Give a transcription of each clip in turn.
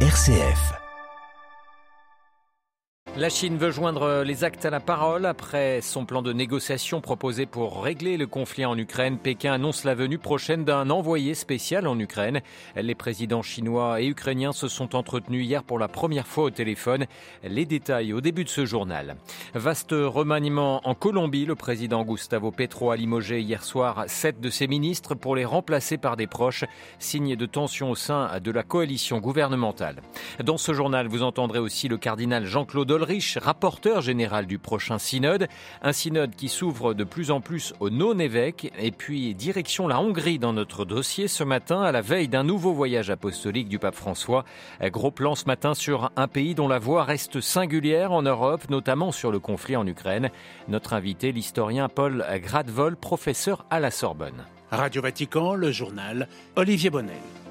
RCF. La Chine veut joindre les actes à la parole après son plan de négociation proposé pour régler le conflit en Ukraine. Pékin annonce la venue prochaine d'un envoyé spécial en Ukraine. Les présidents chinois et ukrainiens se sont entretenus hier pour la première fois au téléphone. Les détails au début de ce journal. Vaste remaniement en Colombie. Le président Gustavo Petro a limogé hier soir sept de ses ministres pour les remplacer par des proches. Signe de tension au sein de la coalition gouvernementale. Dans ce journal, vous entendrez aussi le cardinal Jean-Claude Riche, rapporteur général du prochain synode. Un synode qui s'ouvre de plus en plus aux non-évêques. Et puis, direction la Hongrie dans notre dossier ce matin, à la veille d'un nouveau voyage apostolique du pape François. Gros plan ce matin sur un pays dont la voix reste singulière en Europe, notamment sur le conflit en Ukraine. Notre invité, l'historien Paul Gradvol, professeur à la Sorbonne. Radio Vatican, le journal, Olivier Bonnel.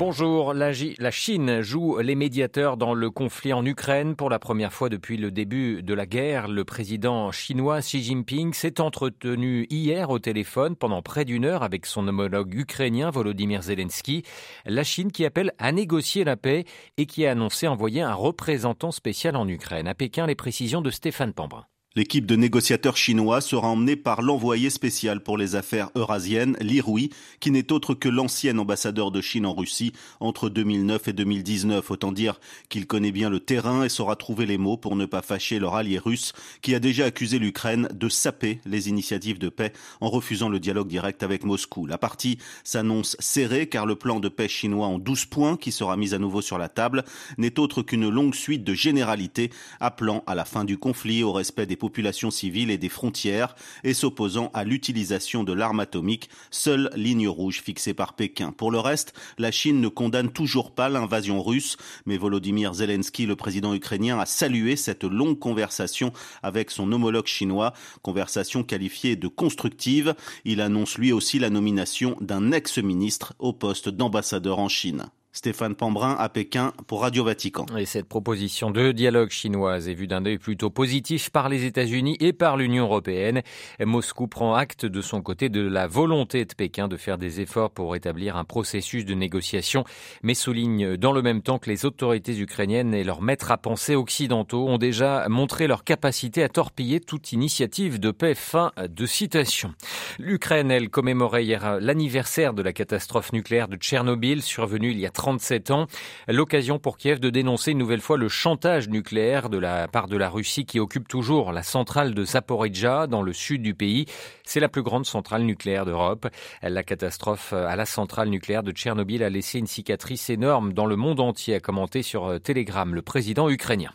Bonjour, la, Chine joue les médiateurs dans le conflit en Ukraine. Pour la première fois depuis le début de la guerre, le président chinois Xi Jinping s'est entretenu hier au téléphone pendant près d'une heure avec son homologue ukrainien Volodymyr Zelensky. La Chine qui appelle à négocier la paix et qui a annoncé envoyer un représentant spécial en Ukraine. À Pékin, les précisions de Stéphane Pambrin. L'équipe de négociateurs chinois sera emmenée par l'envoyé spécial pour les affaires eurasiennes, Li Rui, qui n'est autre que l'ancien ambassadeur de Chine en Russie entre 2009 et 2019. Autant dire qu'il connaît bien le terrain et saura trouver les mots pour ne pas fâcher leur allié russe, qui a déjà accusé l'Ukraine de saper les initiatives de paix en refusant le dialogue direct avec Moscou. La partie s'annonce serrée car le plan de paix chinois en 12 points, qui sera mis à nouveau sur la table, n'est autre qu'une longue suite de généralités appelant à la fin du conflit, au respect des populations civiles et des frontières et s'opposant à l'utilisation de l'arme atomique, seule ligne rouge fixée par Pékin. Pour le reste, la Chine ne condamne toujours pas l'invasion russe, mais Volodymyr Zelensky, le président ukrainien, a salué cette longue conversation avec son homologue chinois, conversation qualifiée de constructive. Il annonce lui aussi la nomination d'un ex-ministre au poste d'ambassadeur en Chine. Stéphane Pambrin à Pékin pour Radio Vatican. Et cette proposition de dialogue chinoise est vue d'un œil plutôt positif par les États-Unis et par l'Union européenne. Moscou prend acte de son côté de la volonté de Pékin de faire des efforts pour établir un processus de négociation, mais souligne dans le même temps que les autorités ukrainiennes et leurs maîtres à penser occidentaux ont déjà montré leur capacité à torpiller toute initiative de paix. Fin de citation. L'Ukraine, elle, commémorait hier l'anniversaire de la catastrophe nucléaire de Tchernobyl survenue il y a 37 ans. L'occasion pour Kiev de dénoncer une nouvelle fois le chantage nucléaire de la part de la Russie qui occupe toujours la centrale de Zaporizhzhia dans le sud du pays. C'est la plus grande centrale nucléaire d'Europe. La catastrophe à la centrale nucléaire de Tchernobyl a laissé une cicatrice énorme dans le monde entier, a commenté sur Telegram le président ukrainien.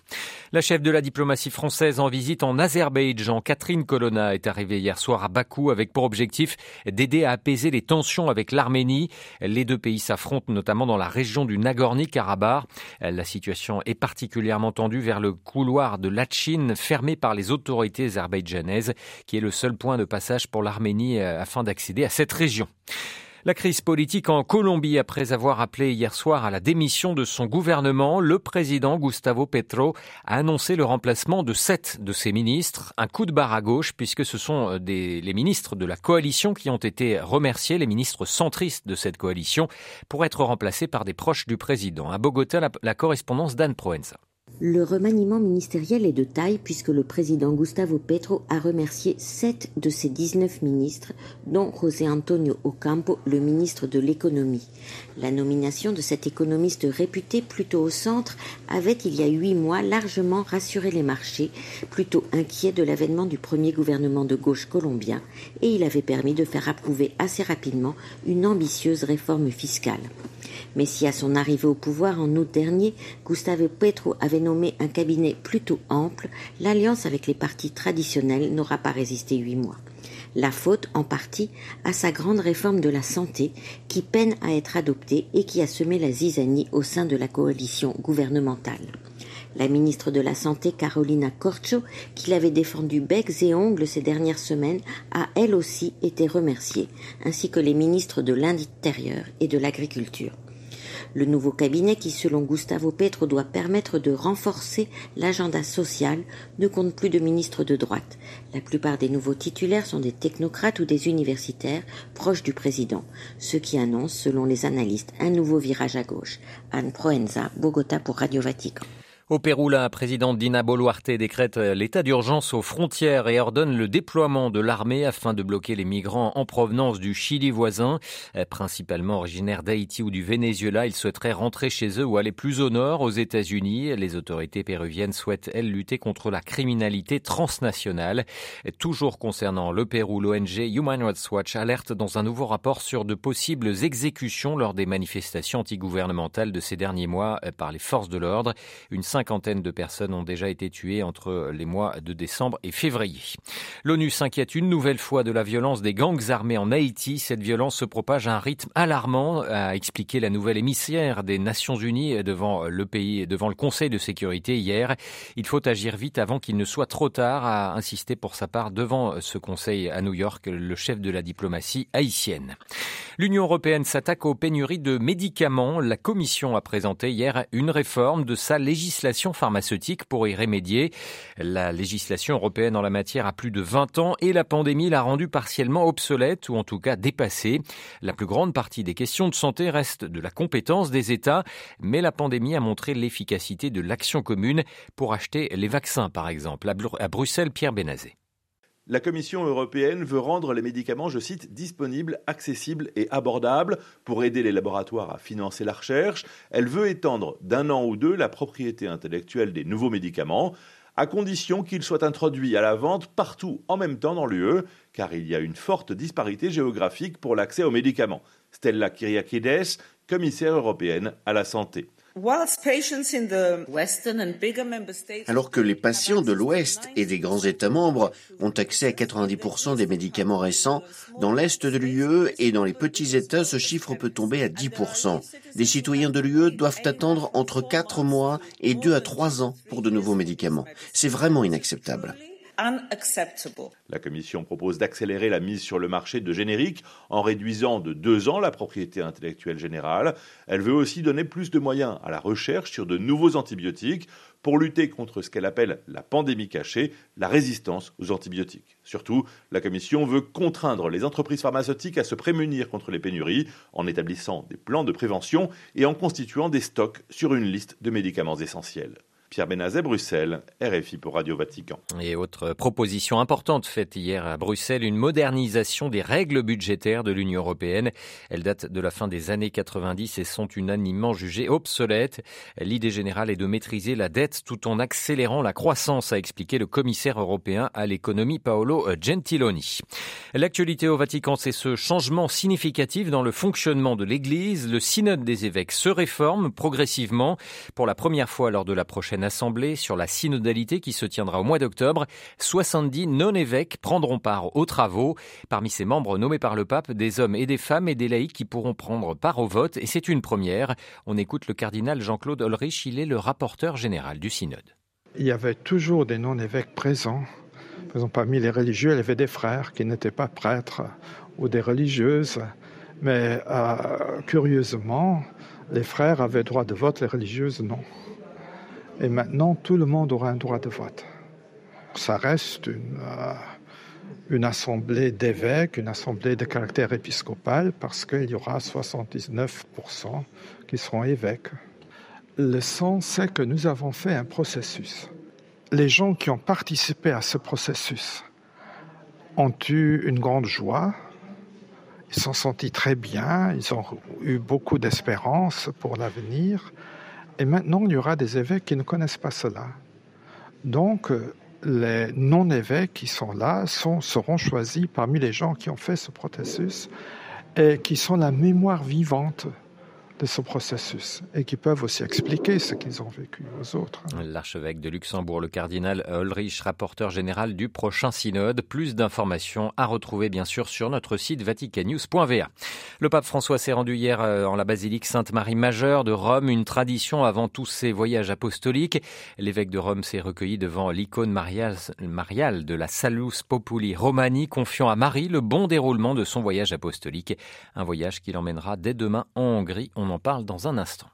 La chef de la diplomatie française en visite en Azerbaïdjan, Catherine Colonna, est arrivée hier soir à Bakou avec pour objectif d'aider à apaiser les tensions avec l'Arménie. Les deux pays s'affrontent notamment dans la région du Nagorno-Karabakh. La situation est particulièrement tendue vers le couloir de Lachin, fermé par les autorités azerbaïdjanaises, qui est le seul point de passage pour l'Arménie euh, afin d'accéder à cette région. La crise politique en Colombie, après avoir appelé hier soir à la démission de son gouvernement, le président Gustavo Petro a annoncé le remplacement de sept de ses ministres. Un coup de barre à gauche, puisque ce sont euh, les ministres de la coalition qui ont été remerciés, les ministres centristes de cette coalition, pour être remplacés par des proches du président. À Bogota, la, la correspondance d'Anne Proenza. Le remaniement ministériel est de taille puisque le président Gustavo Petro a remercié sept de ses 19 ministres, dont José Antonio Ocampo, le ministre de l'économie. La nomination de cet économiste réputé plutôt au centre avait, il y a huit mois, largement rassuré les marchés, plutôt inquiets de l'avènement du premier gouvernement de gauche colombien, et il avait permis de faire approuver assez rapidement une ambitieuse réforme fiscale. Mais si à son arrivée au pouvoir en août dernier, Gustavo Petro avait nommé un cabinet plutôt ample, l'alliance avec les partis traditionnels n'aura pas résisté huit mois. La faute, en partie, à sa grande réforme de la santé, qui peine à être adoptée et qui a semé la zizanie au sein de la coalition gouvernementale. La ministre de la Santé, Carolina Corcho, qui l'avait défendu becs et ongles ces dernières semaines, a elle aussi été remerciée, ainsi que les ministres de l'Intérieur et de l'Agriculture. Le nouveau cabinet qui, selon Gustavo Petro, doit permettre de renforcer l'agenda social ne compte plus de ministres de droite. La plupart des nouveaux titulaires sont des technocrates ou des universitaires proches du président, ce qui annonce, selon les analystes, un nouveau virage à gauche. Anne Proenza, Bogota pour Radio Vatican. Au Pérou, la présidente Dina Boluarte décrète l'état d'urgence aux frontières et ordonne le déploiement de l'armée afin de bloquer les migrants en provenance du Chili voisin. Principalement originaires d'Haïti ou du Venezuela, ils souhaiteraient rentrer chez eux ou aller plus au nord, aux États-Unis. Les autorités péruviennes souhaitent, elles, lutter contre la criminalité transnationale. Toujours concernant le Pérou, l'ONG Human Rights Watch alerte dans un nouveau rapport sur de possibles exécutions lors des manifestations antigouvernementales de ces derniers mois par les forces de l'ordre. Cinquantaine de personnes ont déjà été tuées entre les mois de décembre et février. L'ONU s'inquiète une nouvelle fois de la violence des gangs armés en Haïti. Cette violence se propage à un rythme alarmant, a expliqué la nouvelle émissaire des Nations Unies devant le pays, devant le Conseil de sécurité hier. Il faut agir vite avant qu'il ne soit trop tard, a insisté pour sa part devant ce Conseil à New York le chef de la diplomatie haïtienne. L'Union européenne s'attaque aux pénuries de médicaments. La Commission a présenté hier une réforme de sa législation pharmaceutique pour y remédier. La législation européenne en la matière a plus de 20 ans et la pandémie l'a rendue partiellement obsolète ou en tout cas dépassée. La plus grande partie des questions de santé reste de la compétence des États, mais la pandémie a montré l'efficacité de l'action commune pour acheter les vaccins par exemple. À Bruxelles, Pierre Benazé. La Commission européenne veut rendre les médicaments, je cite, disponibles, accessibles et abordables pour aider les laboratoires à financer la recherche. Elle veut étendre d'un an ou deux la propriété intellectuelle des nouveaux médicaments, à condition qu'ils soient introduits à la vente partout en même temps dans l'UE, car il y a une forte disparité géographique pour l'accès aux médicaments. Stella Kyriakides, commissaire européenne à la santé. Alors que les patients de l'Ouest et des grands États membres ont accès à 90% des médicaments récents, dans l'Est de l'UE et dans les petits États, ce chiffre peut tomber à 10%. Les citoyens de l'UE doivent attendre entre 4 mois et 2 à 3 ans pour de nouveaux médicaments. C'est vraiment inacceptable. La Commission propose d'accélérer la mise sur le marché de génériques en réduisant de deux ans la propriété intellectuelle générale. Elle veut aussi donner plus de moyens à la recherche sur de nouveaux antibiotiques pour lutter contre ce qu'elle appelle la pandémie cachée, la résistance aux antibiotiques. Surtout, la Commission veut contraindre les entreprises pharmaceutiques à se prémunir contre les pénuries en établissant des plans de prévention et en constituant des stocks sur une liste de médicaments essentiels. Pierre Benazet, Bruxelles, RFI pour Radio Vatican. Et autre proposition importante faite hier à Bruxelles, une modernisation des règles budgétaires de l'Union européenne. Elles datent de la fin des années 90 et sont unanimement jugées obsolètes. L'idée générale est de maîtriser la dette tout en accélérant la croissance, a expliqué le commissaire européen à l'économie Paolo Gentiloni. L'actualité au Vatican, c'est ce changement significatif dans le fonctionnement de l'Église. Le synode des évêques se réforme progressivement pour la première fois lors de la prochaine assemblée sur la synodalité qui se tiendra au mois d'octobre. 70 non-évêques prendront part aux travaux. Parmi ces membres nommés par le pape, des hommes et des femmes et des laïcs qui pourront prendre part au vote. Et c'est une première. On écoute le cardinal Jean-Claude Ulrich. Il est le rapporteur général du synode. Il y avait toujours des non-évêques présents. Parmi les religieux, il y avait des frères qui n'étaient pas prêtres ou des religieuses. Mais euh, curieusement, les frères avaient droit de vote, les religieuses non. Et maintenant, tout le monde aura un droit de vote. Ça reste une, euh, assemblée d'évêques, une assemblée de caractère épiscopal, parce qu'il y aura 79% qui seront évêques. Le sens, c'est que nous avons fait un processus. Les gens qui ont participé à ce processus ont eu une grande joie, ils sont sentis très bien, ils ont eu beaucoup d'espérance pour l'avenir. Et maintenant, il y aura des évêques qui ne connaissent pas cela. Donc, les non-évêques qui sont là seront choisis parmi les gens qui ont fait ce processus et qui sont la mémoire vivante de ce processus et qui peuvent aussi expliquer ce qu'ils ont vécu aux autres. L'archevêque de Luxembourg, le cardinal Ulrich, rapporteur général du prochain synode. Plus d'informations à retrouver bien sûr sur notre site vaticannews.va. Le pape François s'est rendu hier euh, en la basilique Sainte-Marie Majeure de Rome, une tradition avant tous ses voyages apostoliques. L'évêque de Rome s'est recueilli devant l'icône mariale de la Salus Populi Romani, confiant à Marie le bon déroulement de son voyage apostolique. Un voyage qui l'emmènera dès demain en Hongrie. On On en parle dans un instant.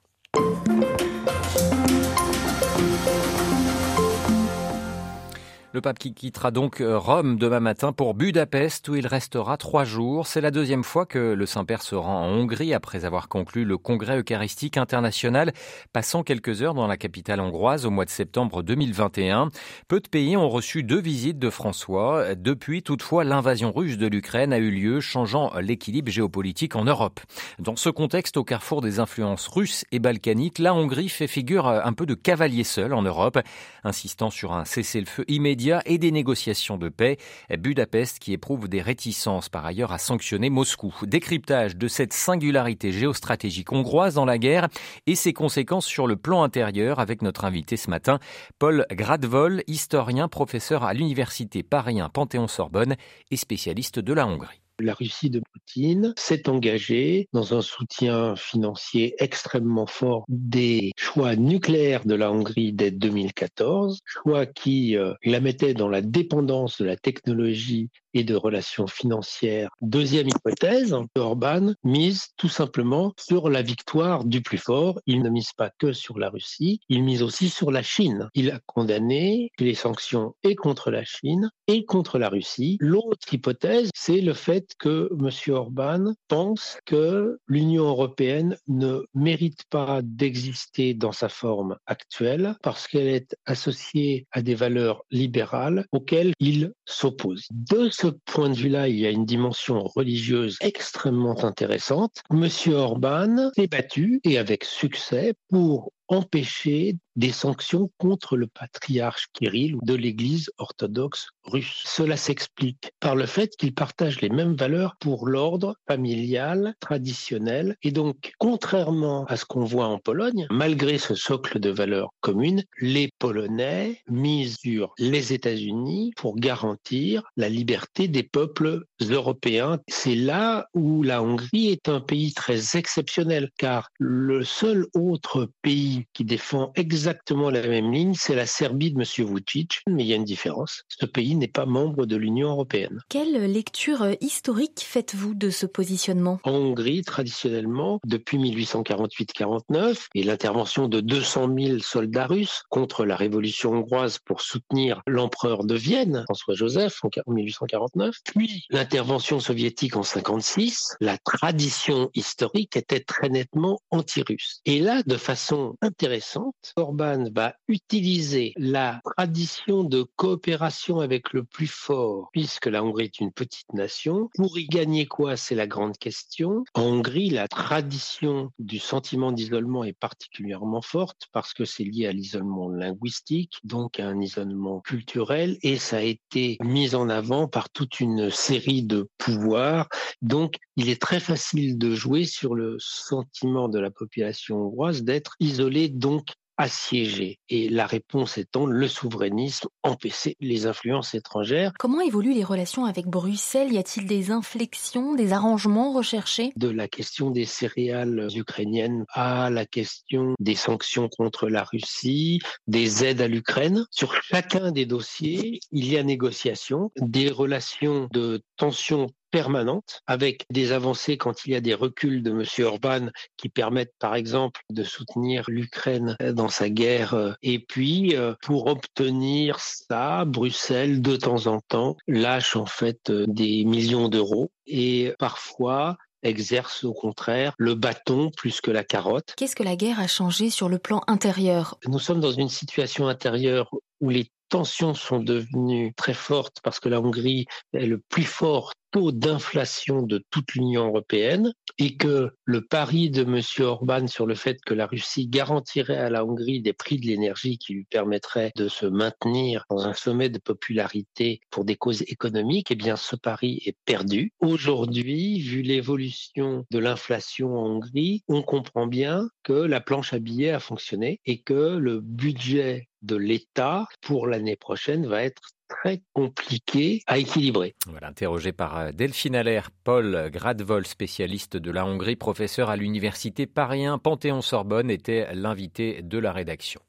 Le pape qui quittera donc euh, Rome demain matin pour Budapest où il restera trois jours. C'est la deuxième fois que le Saint-Père se rend en Hongrie après avoir conclu le congrès eucharistique international, passant quelques heures dans la capitale hongroise au mois de septembre 2021. Peu de pays ont reçu deux visites de François. Depuis, toutefois, l'invasion russe de l'Ukraine a eu lieu, changeant l'équilibre géopolitique en Europe. Dans ce contexte, au carrefour des influences russes et balkaniques, la Hongrie fait figure un peu de cavalier seul en Europe, insistant sur un cessez-le-feu immédiat et des négociations de paix. Budapest qui éprouve des réticences par ailleurs à sanctionner Moscou. Décryptage de cette singularité géostratégique hongroise dans la guerre et ses conséquences sur le plan intérieur avec notre invité ce matin, Paul Gradvol, historien, professeur à l'université Paris Panthéon-Sorbonne et spécialiste de la Hongrie la Russie de Poutine s'est engagée dans un soutien financier extrêmement fort des choix nucléaires de la Hongrie dès 2014, choix qui euh, la mettaient dans la dépendance de la technologie et de relations financières. Deuxième hypothèse, Orban mise tout simplement sur la victoire du plus fort. Il ne mise pas que sur la Russie, il mise aussi sur la Chine. Il a condamné les sanctions et contre la Chine et contre la Russie. L'autre hypothèse, c'est le fait que M. Orban pense que l'Union européenne ne mérite pas d'exister dans sa forme actuelle parce qu'elle est associée à des valeurs libérales auxquelles il s'oppose. De ce point de vue-là, il y a une dimension religieuse extrêmement intéressante. Monsieur Orban s'est battu, et avec succès, pour empêcher des sanctions contre le patriarche Kirill de l'Église orthodoxe russe. Cela s'explique par le fait qu'ils partagent les mêmes valeurs pour l'ordre familial traditionnel et donc contrairement à ce qu'on voit en Pologne, malgré ce socle de valeurs communes, les Polonais misent sur les États-Unis pour garantir la liberté des peuples européens. C'est là où la Hongrie est un pays très exceptionnel car le seul autre pays qui défend exactement la même ligne, c'est la Serbie de M. Vucic, mais il y a une différence. Ce pays n'est pas membre de l'Union européenne. Quelle lecture historique faites-vous de ce positionnement? En Hongrie, traditionnellement, depuis 1848-49 et l'intervention de 200 000 soldats russes contre la révolution hongroise pour soutenir l'empereur de Vienne, François-Joseph, en 1849, puis l'intervention soviétique en 56, la tradition historique était très nettement anti-russe. Et là, de façon intéressante, Orban va utiliser la tradition de coopération avec le plus fort, puisque la Hongrie est une petite nation. Pour y gagner quoi C'est la grande question. En Hongrie, la tradition du sentiment d'isolement est particulièrement forte parce que c'est lié à l'isolement linguistique, donc à un isolement culturel, et ça a été mis en avant par toute une série de pouvoirs. Donc, il est très facile de jouer sur le sentiment de la population hongroise d'être isolée, donc assiégée. Et la réponse étant le souverainisme, empêcher les influences étrangères. Comment évoluent les relations avec Bruxelles? Y a-t-il des inflexions, des arrangements recherchés? De la question des céréales ukrainiennes à la question des sanctions contre la Russie, des aides à l'Ukraine. Sur chacun des dossiers, il y a négociation, des relations de tension permanente, avec des avancées quand il y a des reculs de M. Orban qui permettent par exemple de soutenir l'Ukraine dans sa guerre. Et puis, euh, pour obtenir ça, Bruxelles, de temps en temps, lâche en fait des millions d'euros et parfois exerce au contraire le bâton plus que la carotte. Qu'est-ce que la guerre a changé sur le plan intérieur? Nous sommes dans une situation intérieure où les tensions sont devenues très fortes parce que la Hongrie est le plus fort taux d'inflation de toute l'Union européenne et que le pari de M. Orban sur le fait que la Russie garantirait à la Hongrie des prix de l'énergie qui lui permettraient de se maintenir dans un sommet de popularité pour des causes économiques, eh bien ce pari est perdu. Aujourd'hui, vu l'évolution de l'inflation en Hongrie, on comprend bien que la planche à billets a fonctionné et que le budget de l'État pour l'année prochaine va être très compliqué à équilibrer. Interrogé par euh, Delphine Allaire, Paul Gradvol, spécialiste de la Hongrie, professeur à l'université Paris Panthéon-Sorbonne, était l'invité de la rédaction.